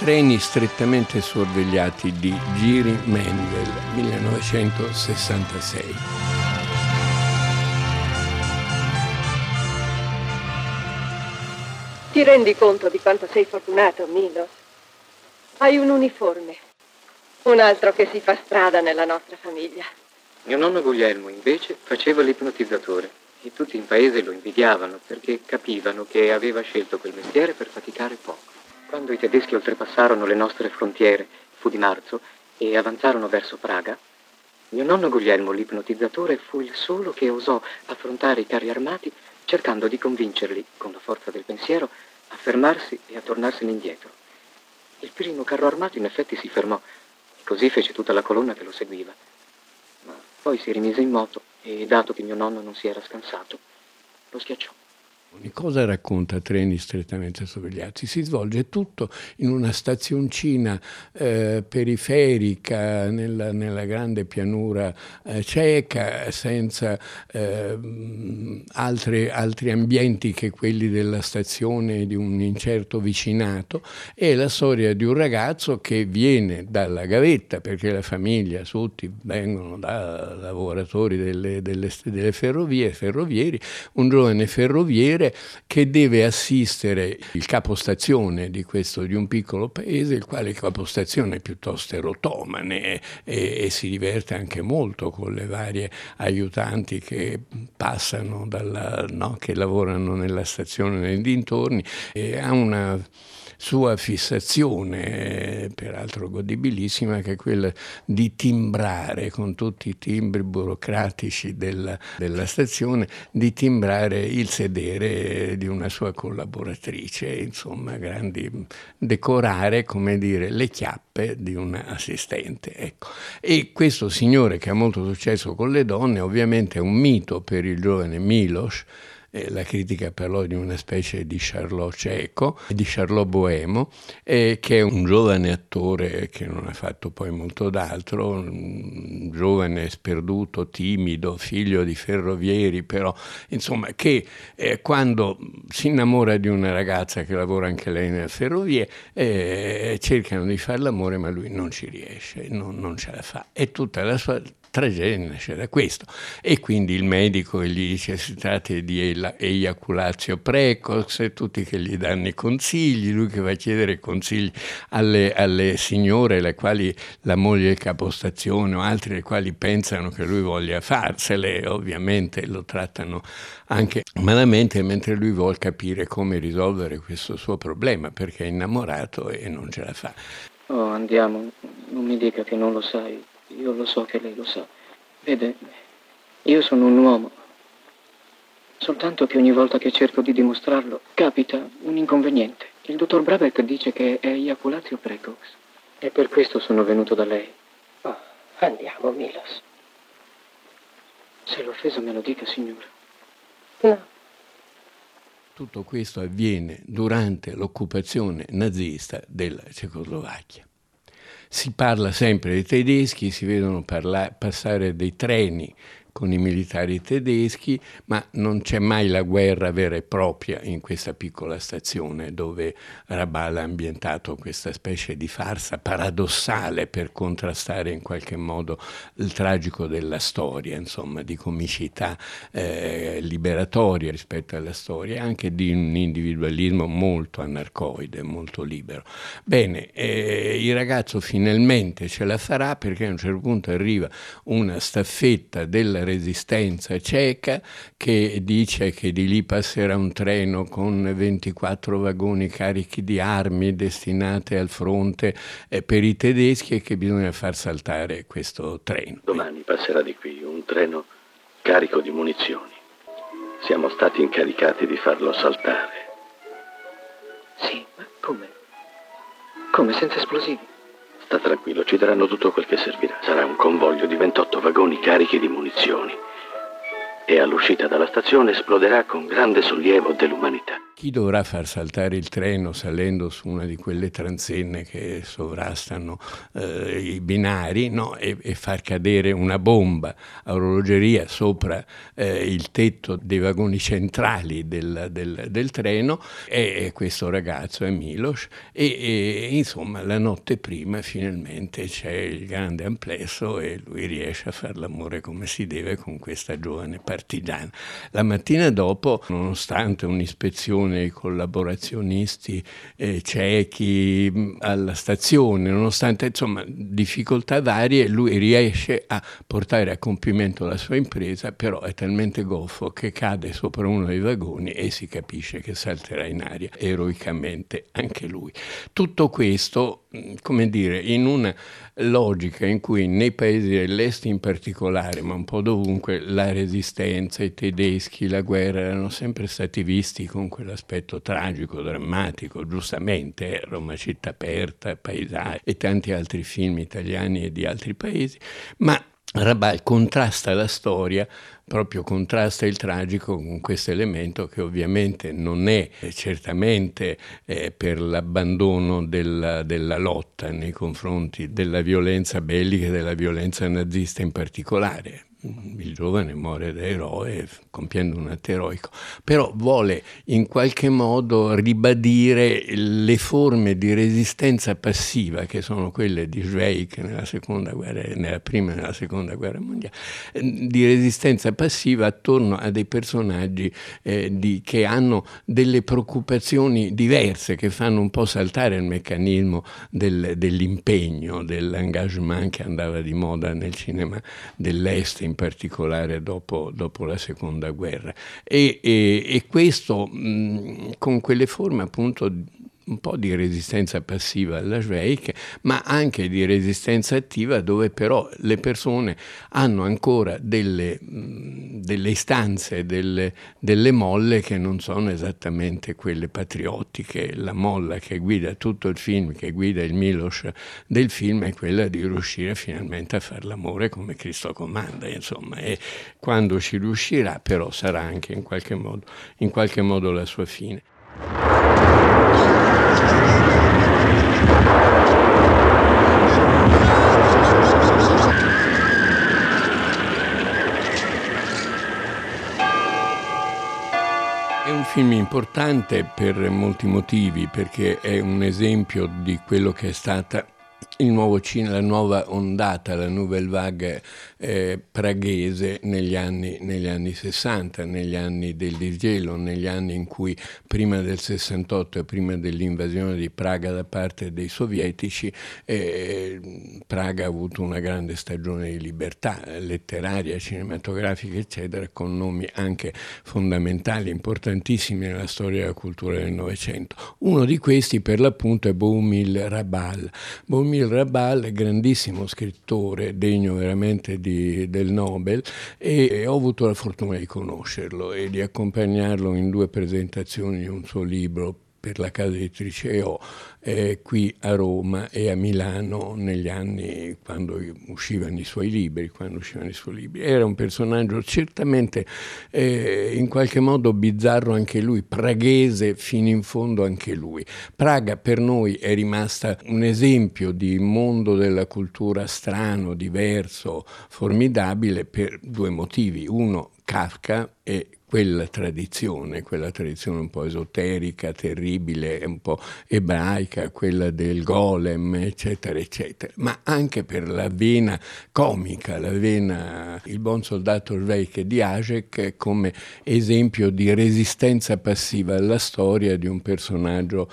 Treni strettamente sorvegliati di Giri Mendel, 1966. Ti rendi conto di quanto sei fortunato, Milo? Hai un uniforme. Un altro che si fa strada nella nostra famiglia. Mio nonno Guglielmo, invece, faceva l'ipnotizzatore e tutti in paese lo invidiavano perché capivano che aveva scelto quel mestiere per faticare poco. Quando i tedeschi oltrepassarono le nostre frontiere, fu di marzo, e avanzarono verso Praga, mio nonno Guglielmo, l'ipnotizzatore, fu il solo che osò affrontare i carri armati cercando di convincerli, con la forza del pensiero, a fermarsi e a tornarsene indietro. Il primo carro armato in effetti si fermò, e così fece tutta la colonna che lo seguiva. Ma poi si rimise in moto e, dato che mio nonno non si era scansato, lo schiacciò. Cosa racconta Treni strettamente sorvegliati? Si svolge tutto in una stazioncina eh, periferica nella, nella, grande pianura eh, ceca, senza eh, altri, altri ambienti che quelli della stazione di un incerto vicinato. È la storia di un ragazzo che viene dalla gavetta, perché la famiglia, tutti vengono da lavoratori delle, delle, delle ferrovie, ferrovieri, un giovane ferroviere dire che deve assistere il capostazione di, questo, di un piccolo paese, il quale capostazione è piuttosto erotomane e, e, si diverte anche molto con le varie aiutanti che passano, dalla, no, che lavorano nella stazione nei dintorni, e ha una sua fissazione, peraltro godibilissima, che è quella di timbrare con tutti i timbri burocratici della, della stazione, di timbrare il sedere di una sua collaboratrice, insomma, grandi, decorare, come dire, le chiappe di un assistente. Ecco. E questo signore che ha molto successo con le donne, ovviamente è un mito per il giovane Milos, eh, la critica parlò di una specie di Charlot cieco, di Charlot Boemo, eh, che è un giovane attore che non ha fatto poi molto d'altro, un giovane sperduto, timido, figlio di ferrovieri, però insomma che eh, quando si innamora di una ragazza che lavora anche lei nelle ferrovie, eh, cercano di fare l'amore ma lui non ci riesce, non, non ce la fa. E tutta la sua tragedia nasce da questo. E quindi il medico gli dice si tratta di eiaculazio precoce, tutti che gli danno i consigli, lui che va a chiedere consigli alle, alle signore, alle quali la moglie è capostazione o altre le quali pensano che lui voglia farsele, ovviamente lo trattano anche malamente, mentre lui vuole capire come risolvere questo suo problema, perché è innamorato e non ce la fa. Oh, andiamo, non mi dica che non lo sai. Io lo so che lei lo sa. Vede, io sono un uomo. Soltanto che ogni volta che cerco di dimostrarlo, capita un inconveniente. Il dottor Brabeck dice che è eiaculazio precox. E per questo sono venuto da lei. Oh, andiamo, Milos. Se l'ho offeso me lo dica, signora. No. Tutto questo avviene durante l'occupazione nazista della Cecoslovacchia si parla sempre dei tedeschi, si vedono parla- passare dei treni con i militari tedeschi, ma non c'è mai la guerra vera e propria in questa piccola stazione dove Rabal ha ambientato questa specie di farsa paradossale per contrastare in qualche modo il tragico della storia, insomma, di comicità eh, liberatoria rispetto alla storia e anche di un individualismo molto anarcoide, molto libero. Bene, eh, il ragazzo finalmente ce la farà perché a un certo punto arriva una staffetta della resistenza ceca che dice che di lì passerà un treno con 24 vagoni carichi di armi destinate al fronte eh, per i tedeschi e che bisogna far saltare questo treno. Domani passerà di qui un treno carico di munizioni. Siamo stati incaricati di farlo saltare. Sì, ma come? Come senza esplosivi? Sta tranquillo, ci daranno tutto quel che servirà. Sarà un convoglio di 28 vagoni carichi di munizioni. E all'uscita dalla stazione esploderà con grande sollievo dell'umanità. Chi dovrà far saltare il treno salendo su una di quelle transenne che sovrastano eh, i binari no? e, e, far cadere una bomba a orologeria sopra eh, il tetto dei vagoni centrali del, del, del treno è, questo ragazzo, è Milos e, e, insomma la notte prima finalmente c'è il grande amplesso e lui riesce a fare l'amore come si deve con questa giovane partigiana. La mattina dopo, nonostante un'ispezione con i collaborazionisti eh, ciechi mm, alla stazione, nonostante insomma difficoltà varie, lui riesce a portare a compimento la sua impresa, però è talmente goffo che cade sopra uno dei vagoni e si capisce che salterà in aria eroicamente anche lui. Tutto questo, mm, come dire, in una logica in cui nei paesi dell'est in particolare, ma un po' dovunque, la resistenza, i tedeschi, la guerra erano sempre stati visti con quell'aspetto tragico, drammatico, giustamente, Roma città aperta, paesaggi e tanti altri film italiani e di altri paesi, ma Rabal contrasta la storia, proprio contrasta il tragico con questo elemento che ovviamente non è eh, certamente eh, per l'abbandono della, della, lotta nei confronti della violenza bellica e della violenza nazista in particolare, il giovane muore da eroe compiendo un atto eroico, però vuole in qualche modo ribadire le forme di resistenza passiva che sono quelle di Zweig nella, guerra, nella prima e nella seconda guerra mondiale, di resistenza passiva attorno a dei personaggi eh, di, che hanno delle preoccupazioni diverse, che fanno un po' saltare il meccanismo del, dell'impegno, dell'engagement che andava di moda nel cinema dell'Est in particolare dopo, dopo la seconda guerra. E, e, e questo mh, con quelle forme appunto un po' di resistenza passiva alla Schweik, ma anche di resistenza attiva dove però le persone hanno ancora delle, delle istanze, delle, delle, molle che non sono esattamente quelle patriottiche. La molla che guida tutto il film, che guida il Milos del film, è quella di riuscire finalmente a fare l'amore come Cristo comanda, insomma, e quando ci riuscirà però sarà anche in qualche modo, in qualche modo la sua fine. Film importante per molti motivi, perché è un esempio di quello che è stata il nuovo cinema, la nuova ondata, la nouvelle vague eh, praghese negli anni, negli anni 60, negli anni del disgelo, negli anni in cui prima del 68 e prima dell'invasione di Praga da parte dei sovietici, eh, Praga ha avuto una grande stagione di libertà letteraria, cinematografica, eccetera, con nomi anche fondamentali, importantissimi nella storia della cultura del Novecento. Uno di questi per l'appunto è Boumil Rabal. Boumil Rabal, grandissimo scrittore, degno veramente di, del Nobel, e ho avuto la fortuna di conoscerlo e di accompagnarlo in due presentazioni di un suo libro per la casa editrice EO eh, qui a Roma e a Milano negli anni quando uscivano i suoi libri, quando uscivano i suoi libri. Era un personaggio certamente eh, in qualche modo bizzarro anche lui, praghese fino in fondo anche lui. Praga per noi è rimasta un esempio di mondo della cultura strano, diverso, formidabile per due motivi. Uno, Kafka e quella tradizione, quella tradizione un po' esoterica, terribile, un po' ebraica, quella del golem, eccetera, eccetera, ma anche per la vena comica, la vena, il buon soldato Sveik di Ajek come esempio di resistenza passiva alla storia di un personaggio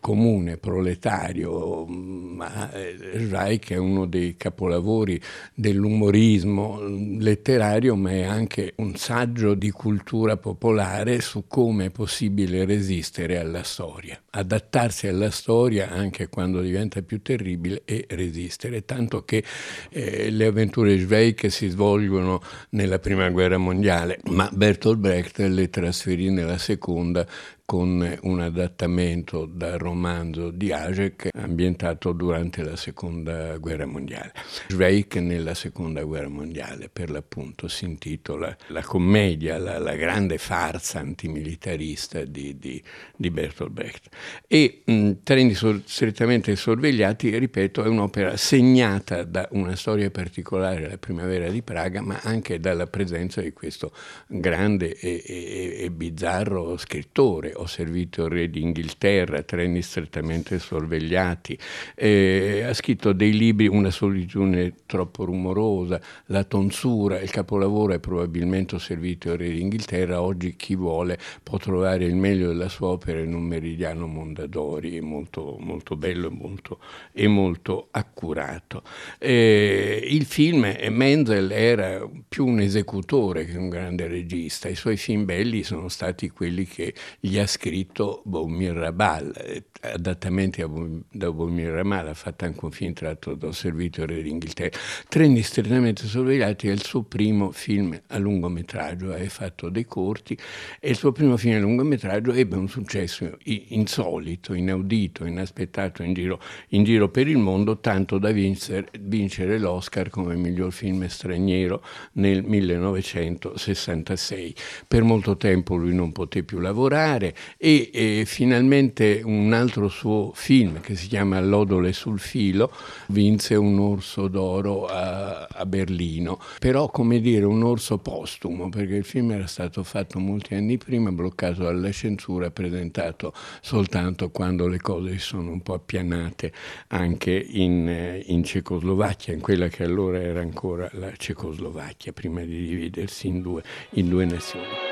comune, proletario, ma Zweig è uno dei capolavori dell'umorismo letterario, ma è anche un saggio di cultura popolare su come è possibile resistere alla storia, adattarsi alla storia anche quando diventa più terribile e resistere, tanto che eh, le avventure Zweig si svolgono nella prima guerra mondiale, ma Bertolt Brecht le trasferì nella seconda con un adattamento dal romanzo di Ajek ambientato durante la seconda guerra mondiale. Schweik nella seconda guerra mondiale, per l'appunto, si intitola La commedia, la, la grande farsa antimilitarista di, di, di Bertolt Brecht. E mh, Treni strettamente sorvegliati, ripeto, è un'opera segnata da una storia particolare, la primavera di Praga, ma anche dalla presenza di questo grande e, e, e bizzarro scrittore. Ho servito il re d'Inghilterra, treni strettamente sorvegliati, eh, ha scritto dei libri, Una solitudine troppo rumorosa, La tonsura, il capolavoro è probabilmente Ho servito il re d'Inghilterra, oggi chi vuole può trovare il meglio della sua opera in un meridiano Mondadori, molto, molto bello e molto, e molto accurato. Eh, il film, Menzel era più un esecutore che un grande regista, i suoi film belli sono stati quelli che gli ha scritto Baumir Rabal, eh, adattamenti da Baumir Rabal, ha fatto anche un film tratto da servitore d'Inghilterra. Treni strettamente sorvegliati è il suo primo film a lungometraggio, ha fatto dei corti e il suo primo film a lungometraggio ebbe un successo insolito, inaudito, inaspettato in giro, in giro per il mondo, tanto da vincere, vincere l'Oscar come miglior film straniero nel 1966. Per molto tempo lui non poté più lavorare e, e finalmente un altro suo film che si chiama L'odole sul filo vinse un orso d'oro a, a Berlino, però come dire un orso postumo perché il film era stato fatto molti anni prima, bloccato dalla censura, presentato soltanto quando le cose sono un po' appianate anche in, in Cecoslovacchia, in quella che allora era ancora la Cecoslovacchia, prima di dividersi in due, in due nazioni.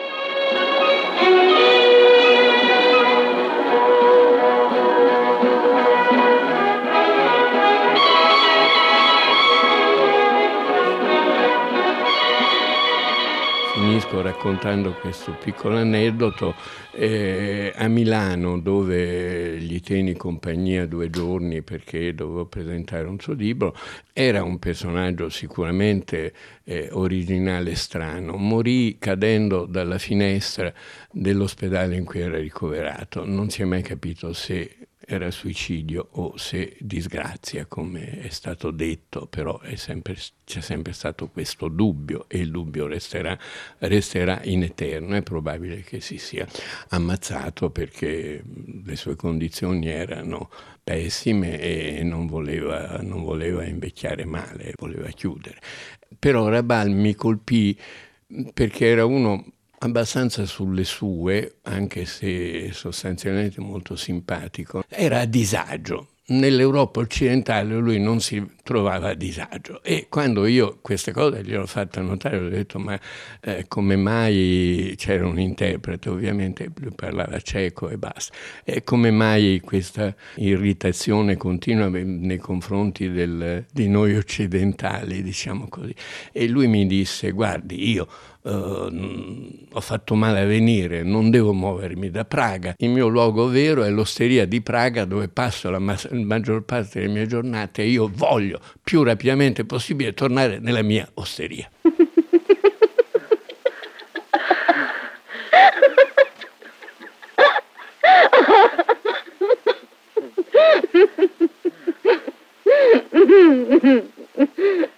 Finisco raccontando questo piccolo aneddoto. Eh, a Milano, dove gli tenni compagnia due giorni perché dovevo presentare un suo libro, era un personaggio sicuramente eh, originale e strano. Morì cadendo dalla finestra dell'ospedale in cui era ricoverato. Non si è mai capito se era suicidio o se disgrazia, come è stato detto, però sempre, c'è sempre stato questo dubbio e il dubbio resterà, resterà in eterno. È probabile che si sia ammazzato perché le sue condizioni erano pessime e non voleva, non voleva invecchiare male, voleva chiudere. Però Rabal mi colpì perché era uno abbastanza sulle sue, anche se sostanzialmente molto simpatico, era a disagio. Nell'Europa occidentale lui non si trovava a disagio. E quando io queste cose gliel'ho fatte notare ho detto ma eh, come mai c'era un interprete? Ovviamente lui parlava ceco e basta. E come mai questa irritazione continua nei confronti del, di noi occidentali? Diciamo così. E lui mi disse guardi io eh, ho fatto male a venire, non devo muovermi da Praga. Il mio luogo vero è l'osteria di Praga dove passo la ma- maggior parte delle mie giornate e io voglio più rapidamente possibile tornare nella mia osteria.